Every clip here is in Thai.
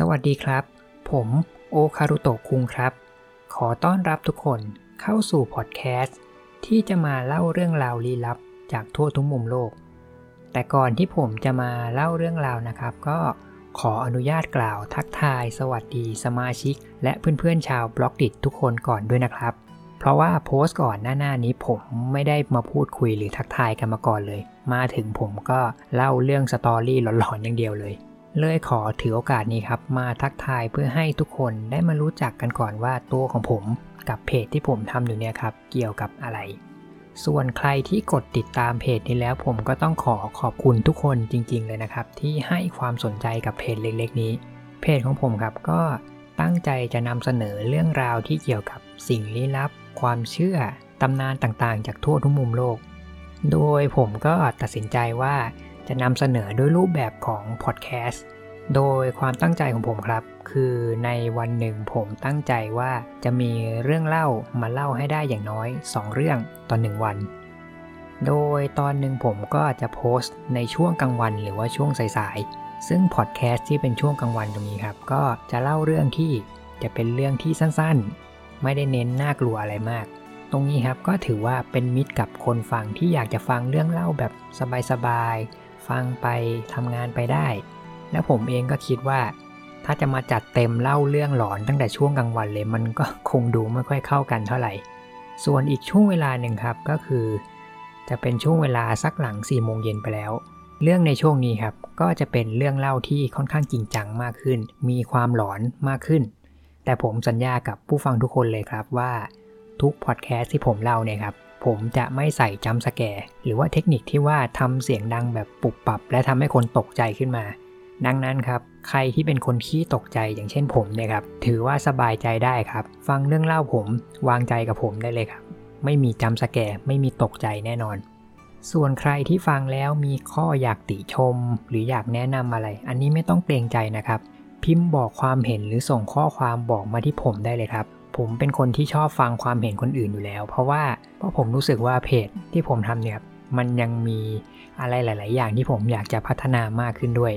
สวัสดีครับ ผมโอคารุโตะคุงครับ ขอต้อนรับทุกคนเข้าสู่พอดแคสต์ที่จะมาเล่าเรื่องราวลี้ลับจากทั่วทุกมุมโลก แต่ก่อนที่ผมจะมาเล่าเรื่องราวนะครับ ก็ขออนุญาตกล่าวทักทาย สวัสดีสมาชิก และเพื่อนๆชาวบล็อกดิทุกคนก่อนด้วยนะครับ เพราะว่าโพสต์ก่อนหน้านี้ผมไม่ได้มาพูดคุยหรือทักทายกันมาก่อนเลย มาถึงผมก็เล่าเรื่องสตอรี่หลอนๆอย่างเดียวเลย เลยขอถือโอกาสนี้ครับ มาทักทายเพื่อให้ทุกคนได้มารู้จักกันก่อนว่าตัวของผมกับเพจที่ผมทำอยู่เนี่ยครับ เกี่ยวกับอะไร ส่วนใครที่กดติดตามเพจนี้แล้ว ผมก็ต้องขอขอบคุณทุกคนจริง ๆ เลยนะครับ ที่ให้ความสนใจกับเพจเล็ก ๆ นี้ เพจของผมครับก็ตั้งใจจะนำเสนอเรื่องราวที่เกี่ยวกับสิ่งลี้ลับ ความเชื่อตำนานต่างๆ จากทั่วทุกมุมโลก โดยผมก็ตัดสินใจว่า จะนำเสนอด้วยรูปแบบของพอดแคสต์โดยความตั้งใจของผมครับ คือในวันหนึ่งผมตั้งใจว่าจะมีเรื่องเล่ามาเล่าให้ได้อย่างน้อย 2 เรื่องต่อ1วัน โดยตอนหนึ่งผมก็จะโพสต์ในช่วงกลางวันหรือว่าช่วงสายๆ ซึ่งพอดแคสต์ที่เป็นช่วงกลางวันตรงนี้ครับ ก็จะเล่าเรื่องที่จะเป็นเรื่องที่สั้นๆ ไม่ได้เน้นน่ากลัวอะไรมาก ตรงนี้ครับก็ถือว่าเป็นมิตรกับคนฟังที่อยากจะฟังเรื่องเล่าแบบสบายๆ ฟังไปทำงานไปได้ แล้วผมเองก็คิดว่า ถ้าจะมาจัดเต็มเล่าเรื่องหลอนตั้งแต่ช่วงกลางวันเลย มันก็คงดูไม่ค่อยเข้ากันเท่าไหร่ ส่วนอีกช่วงเวลาหนึ่งครับก็คือ จะเป็นช่วงเวลาสักหลัง4ี่โมงเย็นไปแล้ว เรื่องในช่วงนี้ครับก็จะเป็นเรื่องเล่าที่ค่อนข้างจริงจังมากขึ้น มีความหลอนมากขึ้น แต่ผมสัญญากับผู้ฟังทุกคนเลยครับว่าทุกพอดแคสต์ที่ผมเล่าเนี่ยครับ ผมจะไม่ใส่จัมสแกร์หรือว่าเทคนิคที่ว่าทำเสียงดังแบบปุบปับ และทำให้คนตกใจขึ้นมา ดังนั้นครับ ใครที่เป็นคนขี้ตกใจอย่างเช่นผมเนี่ยครับ ถือว่าสบายใจได้ครับ ฟังเรื่องเล่าผมวางใจกับผมได้เลยครับ ไม่มีจัมสแกร์ไม่มีตกใจแน่นอน ส่วนใครที่ฟังแล้วมีข้ออยากติชม หรืออยากแนะนำอะไร อันนี้ไม่ต้องเกรงใจนะครับ พิมพ์บอกความเห็นหรือส่งข้อความบอกมาที่ผมได้เลยครับ ผมเป็นคนที่ชอบฟังความเห็นคนอื่นอยู่แล้ว เพราะว่าเพราะผมรู้สึกว่าเพจที่ผมทำเนี่ยมันยังมีอะไรหลาย ๆ อย่างที่ผมอยากจะพัฒนามากขึ้นด้วย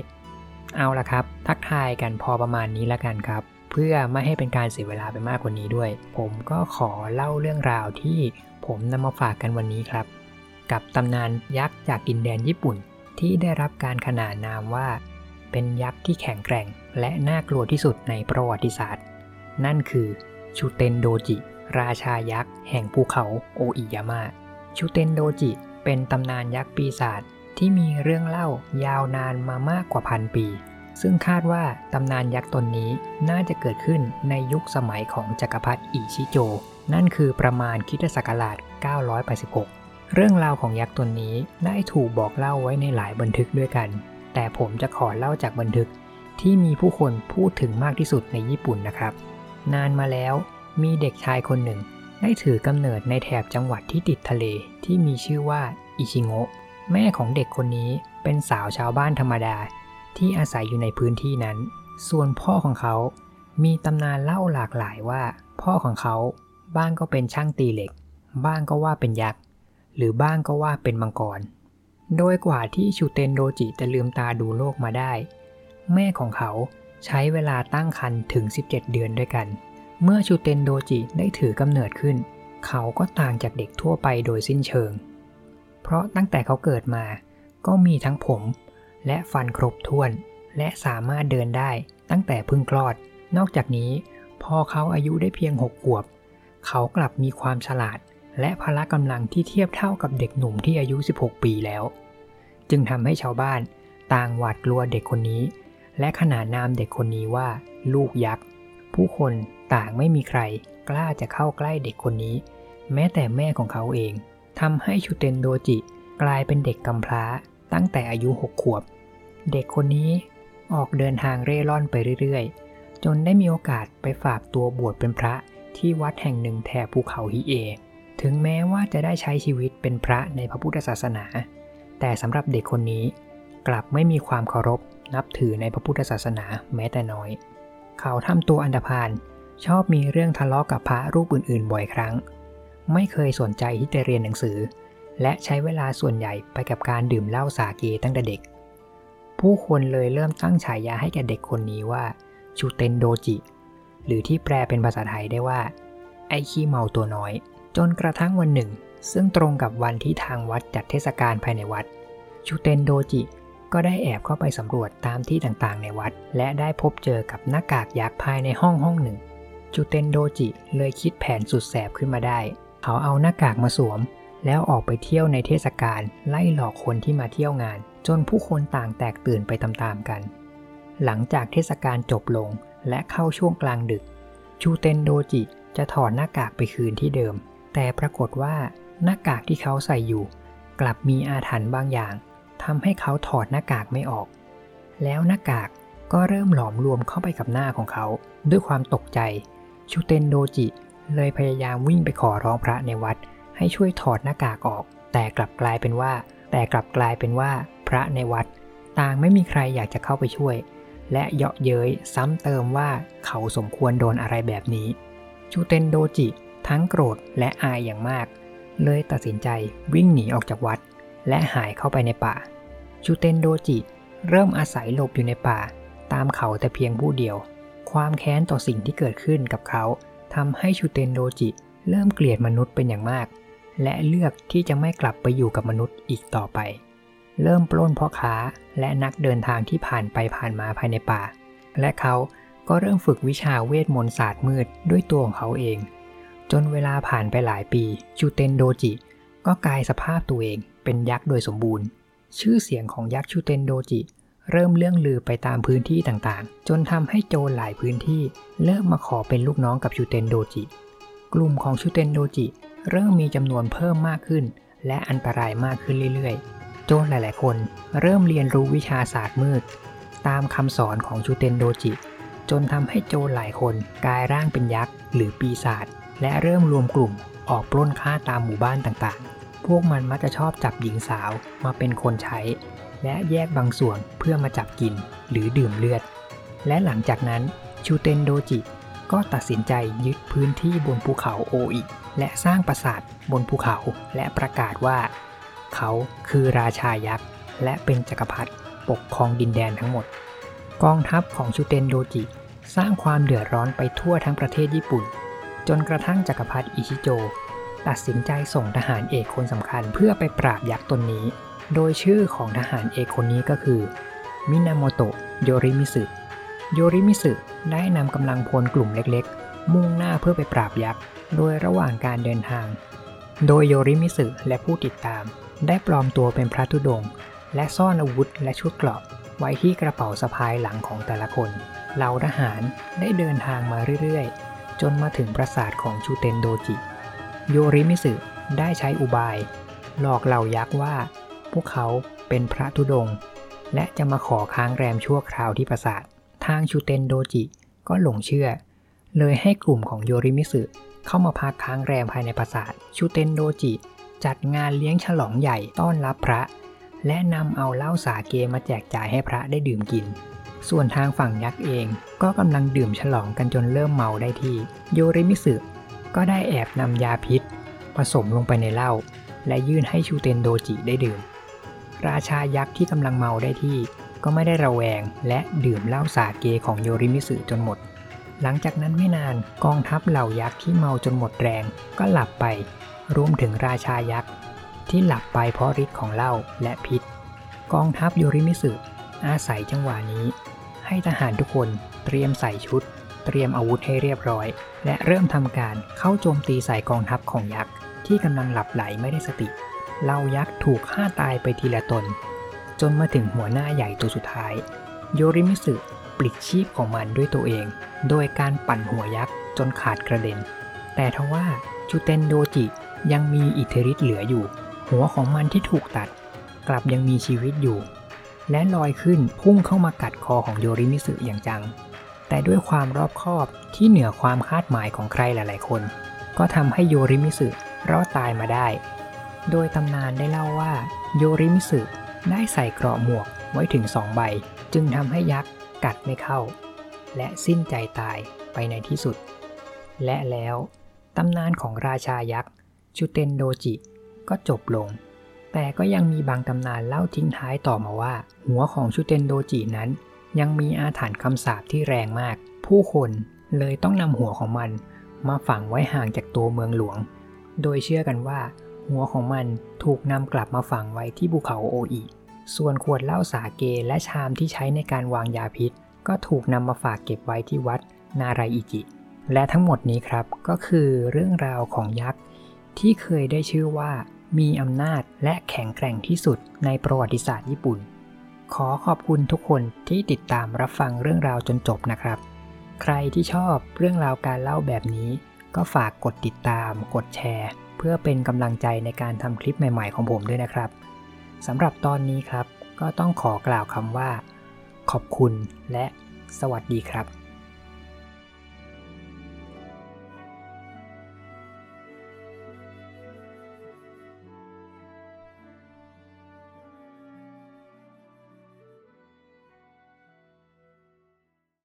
เอาละครับ ทักทายกันพอประมาณนี้แล้วกันครับ เพื่อไม่ให้เป็นการเสียเวลาไปมากกว่านี้ด้วย ผมก็ขอเล่าเรื่องราวที่ผมนำมาฝากกันวันนี้ครับ กับตำนานยักษ์จากดินแดนญี่ปุ่น ที่ได้รับการขนานนามว่า เป็นยักษ์ที่แข็งแกร่ง และน่ากลัวที่สุดในประวัติศาสตร์ นั่นคือ ชูเตนโดจิ ราชายักษ์แห่งภูเขาโออิยามะชูเตนโดจิ เป็นตำนานยักษ์ปีศาจที่มีเรื่องเล่ายาวนานมามากกว่าพันปี ซึ่งคาดว่าตำนานยักษ์ตนนี้น่าจะเกิดขึ้นในยุคสมัยของจักรพรรดิอิชิโจ นั่นคือประมาณคิตศักราช 986 เรื่องราวของยักษ์ตนนี้ได้ถูกบอกเล่าไว้ในหลายบันทึกด้วยกัน แต่ผมจะขอเล่าจากบันทึกที่มีผู้คนพูดถึงมากที่สุดในญี่ปุ่นนะครับ นานมาแล้ว มีเด็กชายคนหนึ่ง ได้ถือกำเนิดในแถบจังหวัดที่ติดทะเลที่มีชื่อว่าอิชิโงะแม่ของเด็กคนนี้เป็นสาวชาวบ้านธรรมดา ที่อาศัยอยู่ในพื้นที่นั้น ส่วนพ่อของเขา มีตำนานเล่าหลากหลายว่า พ่อของเขาบ้างก็เป็นช่างตีเหล็ก บ้างก็ว่าเป็นยักษ์ หรือบ้างก็ว่าเป็นมังกร โดยกว่าที่ชูเตนโดจิจะลืมตาดูโลกมาได้ แม่ของเขา ใช้เวลาตั้งครรภ์ถึง 17 เดือนด้วยกัน เมื่อชูเตนโดจิได้ถือกำเนิดขึ้น เขาก็ต่างจากเด็กทั่วไปโดยสิ้นเชิง เพราะตั้งแต่เขาเกิดมา ก็มีทั้งผม และฟันครบถ้วน และสามารถเดินได้ตั้งแต่พึ่งคลอด นอกจากนี้ พอเขาอายุได้เพียง 6 ขวบ เขากลับมีความฉลาด และพละกำลังที่เทียบเท่ากับเด็กหนุ่มที่อายุ 16 ปีแล้ว จึงทำให้ชาวบ้านต่างหวาดกลัวเด็กคนนี้ และขนานนามเด็กคนนี้ว่า ลูกยักษ์ ผู้คนต่างไม่มีใครกล้าจะเข้าใกล้เด็กคนนี้ แม้แต่แม่ของเขาเองทำให้ชูเตนโดจิกลายเป็นเด็กกำพร้าตั้งแต่อายุหกขวบ เด็กคนนี้ออกเดินทางเร่ร่อนไปเรื่อยๆ จนได้มีโอกาสไปฝากตัวบวชเป็นพระที่วัดแห่งหนึ่งแถบภูเขาฮิเอ ถึงแม้ว่าจะได้ใช้ชีวิตเป็นพระในพระพุทธศาสนา แต่สำหรับเด็กคนนี้กลับไม่มีความเคารพ นับถือในพระพุทธศาสนาแม้แต่น้อย เขาทำตัวอันดพานชอบมีเรื่องทะเลาะกกับพระรูปอื่นๆ บ่อยครั้ง ไม่เคยสนใจที่จะเรียนหนังสือ และใช้เวลาส่วนใหญ่ไปกับการดื่มเหล้าสาเกตั้งแต่เด็ก ผู้คนเลยเริ่มตั้งฉายาให้แก่เด็กคนนี้ว่าชูเตนโดจิ หรือที่แปลเป็นภาษาไทยได้ว่า ไอขี้เมาตัวน้อย จนกระทั่งวันหนึ่ง ซึ่งตรงกับวันที่ทางวัดจัดเทศกาลภายในวัดชูเตนโดจิ ก็ได้แอบเข้าไปสำรวจตามที่ต่างๆ ในวัด และได้พบเจอกับหน้ากากยักษ์ภายในห้องห้องหนึ่งชูเตนโดจิเลยคิดแผนสุดแสบขึ้นมาได้ เขาเอาหน้ากากมาสวม แล้วออกไปเที่ยวในเทศกาลไล่หลอกคนที่มาเที่ยวงาน จนผู้คนต่างแตกตื่นไปตามๆกัน หลังจากเทศกาลจบลงและเข้าช่วงกลางดึกชูเตนโดจิจะถอดหน้ากากไปคืนที่เดิม แต่ปรากฏว่าหน้ากากที่เขาใส่อยู่ กลับมีอาถรรพ์บางอย่าง ทำให้เขาถอดหน้ากากไม่ออก แล้วหน้ากากก็เริ่มหลอมรวมเข้าไปกับหน้าของเขา ด้วยความตกใจ ชูเตนโดจิ เลยพยายามวิ่งไปขอร้องพระในวัด ให้ช่วยถอดหน้ากากออก แต่กลับกลายเป็นว่า แต่กลับกลายเป็นว่า พระในวัด ต่างไม่มีใครอยากจะเข้าไปช่วย และเยาะเย้ยซ้ำเติมว่าเขาสมควรโดนอะไรแบบนี้ ชูเตนโดจิ ทั้งโกรธและอายอย่างมาก เลยตัดสินใจวิ่งหนีออกจากวัด และหายเข้าไปในป่า ชูเตนโดจิ เริ่มอาศัยหลบอยู่ในป่า ตามเขาแต่เพียงผู้เดียว ความแค้นต่อสิ่งที่เกิดขึ้นกับเขาทำให้ชูเตนโดจิ เริ่มเกลียดมนุษย์เป็นอย่างมาก และเลือกที่จะไม่กลับไปอยู่กับมนุษย์อีกต่อไป เริ่มปล้นพ่อค้าและนักเดินทางที่ผ่านไปผ่านมาภายในป่า และเขาก็เริ่มฝึกวิชาเวทมนต์ศาสตร์มืดด้วยตัวของเขาเอง จนเวลาผ่านไปหลายปีชูเตนโดจิ ก็กลายสภาพตัวเองเป็นยักษ์โดยสมบูรณ์ ชื่อเสียงของยักษ์ชูเตนโดจิ เริ่มเลื่องลือไปตามพื้นที่ต่างๆ จนทำให้โจรหลายพื้นที่เริ่มมาขอเป็นลูกน้องกับชูเตนโดจิ กลุ่มของชูเตนโดจิเริ่มมีจำนวนเพิ่มมากขึ้น และอันตรายมากขึ้นเรื่อยๆ โจรหลายๆ คนเริ่มเรียนรู้วิชาศาสตร์มืด ตามคำสอนของชูเตนโดจิ จนทำให้โจรหลายคนกลายร่างเป็นยักษ์หรือปีศาจและเริ่มรวมกลุ่มออกปล้นฆ่าตามหมู่บ้านต่างๆ พวกมันมักจะชอบจับหญิงสาวมาเป็นคนใช้ และแยกบางส่วนเพื่อมาจับกินหรือดื่มเลือด และหลังจากนั้นชูเตนโดจิก็ตัดสินใจยึดพื้นที่บนภูเขาโออิและสร้างปราสาทบนภูเขาและประกาศว่า เขาคือราชายักษ์ และเป็นจักรพรรดิปกครองดินแดนทั้งหมด กองทัพของชูเตนโดจิ สร้างความเดือดร้อนไปทั่วทั้งประเทศญี่ปุ่น จนกระทั่งจักรพรรดิอิชิโจ ตัดสินใจส่งทหารเอกคนสำคัญเพื่อไปปราบยักษ์ตนนี้ โดยชื่อของทหารเอกคนนี้ก็คือมินาโมโตะโยริมิสึโยริมิสึได้นำกำลังพลกลุ่มเล็กๆ มุ่งหน้าเพื่อไปปราบยักษ์โดยระหว่างการเดินทาง โดยโยริมิสึและผู้ติดตาม ได้ปลอมตัวเป็นพระธุดงค์และซ่อนอาวุธและชุดเกราะไว้ที่กระเป๋าสะพายหลังของแต่ละคนเหล่าทหารได้เดินทางมาเรื่อยๆ จนมาถึงปราสาทของชูเตนโดจิ โยริมิสึได้ใช้อุบาย หลอกเหล่ายักษ์ว่า พวกเขาเป็นพระธุดง และจะมาขอค้างแรมชั่วคราวที่ปราสาท ทางชูเตนโดจิก็หลงเชื่อ เลยให้กลุ่มของโยริมิสึเข้ามาพักค้างแรมภายในปราสาท ชูเตนโดจิ จัดงานเลี้ยงฉลองใหญ่ต้อนรับพระ และนำเอาเหล้าสาเกมาแจกจ่ายให้พระได้ดื่มกิน ส่วนทางฝั่งยักษ์เองก็กำลังดื่มฉลองกันจนเริ่มเมาได้ที่ โยริมิสึ ก็ได้แอบนำยาพิษ ผสมลงไปในเหล้าและยื่นให้ชูเตนโดจิได้ดื่ม ราชายักษ์ที่กำลังเมาได้ที่ก็ไม่ได้ระแวงและดื่มเหล้าสาเกของโยริมิสึจนหมด หลังจากนั้นไม่นานกองทัพเหล่ายักษ์ที่เมาจนหมดแรงก็หลับไป รวมถึงราชายักษ์ที่หลับไปเพราะฤทธิ์ของเหล้าและพิษ กองทัพโยริมิสึอาศัยจังหวะนี้ ให้ทหารทุกคนเตรียมใส่ชุด เตรียมอาวุธให้เรียบร้อย และเริ่มทำการเข้าโจมตีใส่กองทัพของยักษ์ที่กำลังหลับไหลไม่ได้สติเหล่ายักษ์ถูกฆ่าตายไปทีละตน จนมาถึงหัวหน้าใหญ่ตัวสุดท้าย โยริมิสึปลิดชีพของมันด้วยตัวเอง โดยการปั่นหัวยักษ์จนขาดกระเด็น แต่ทว่าจูเตนโดจิยังมีอิทธิฤทธิ์เหลืออยู่ หัวของมันที่ถูกตัด กลับยังมีชีวิตอยู่ และลอยขึ้นพุ่งเข้ามากัดคอของโยริมิสึอย่างจัง แต่ด้วยความรอบคอบที่เหนือความคาดหมายของใครหลาย ๆ คน ก็ทำให้โยริมิสึรอดตายมาได้ โดยตำนานได้เล่าว่าโยริมิสึได้ใส่เกราะหมวกไว้ถึงสองใบ จึงทำให้ยักษ์กัดไม่เข้า และสิ้นใจตายไปในที่สุด และแล้วตำนานของราชายักษ์ชูเตนโดจิก็จบลง แต่ก็ยังมีบางตำนานเล่าทิ้งท้ายต่อมาว่า หัวของชูเตนโดจินั้น ยังมีอาถรรพ์คำสาปที่แรงมาก ผู้คนเลยต้องนำหัวของมัน มาฝังไว้ห่างจากตัวเมืองหลวง โดยเชื่อกันว่า หัวของมันถูกนำกลับมาฝังไว้ที่ภูเขาโออิส่วนขวดเหล้าสาเกและชามที่ใช้ในการวางยาพิษ ก็ถูกนำมาฝากเก็บไว้ที่วัดนารายอิจิ และทั้งหมดนี้ครับก็คือเรื่องราวของยักษ์ที่เคยได้ชื่อว่ามีอำนาจและแข็งแกร่งที่สุดในประวัติศาสตร์ญี่ปุ่น ขอขอบคุณทุกคนที่ติดตามรับฟังเรื่องราวจนจบนะครับ ใครที่ชอบเรื่องราวการเล่าแบบนี้ ก็ฝากกดติดตาม กดแชร์ เพื่อเป็นกำลังใจในการทำคลิปใหม่ ๆ ของผมด้วยนะครับสำหรับตอนนี้ครับ ก็ต้องขอกล่าวคำว่า ขอบคุณและสวัสดีครับ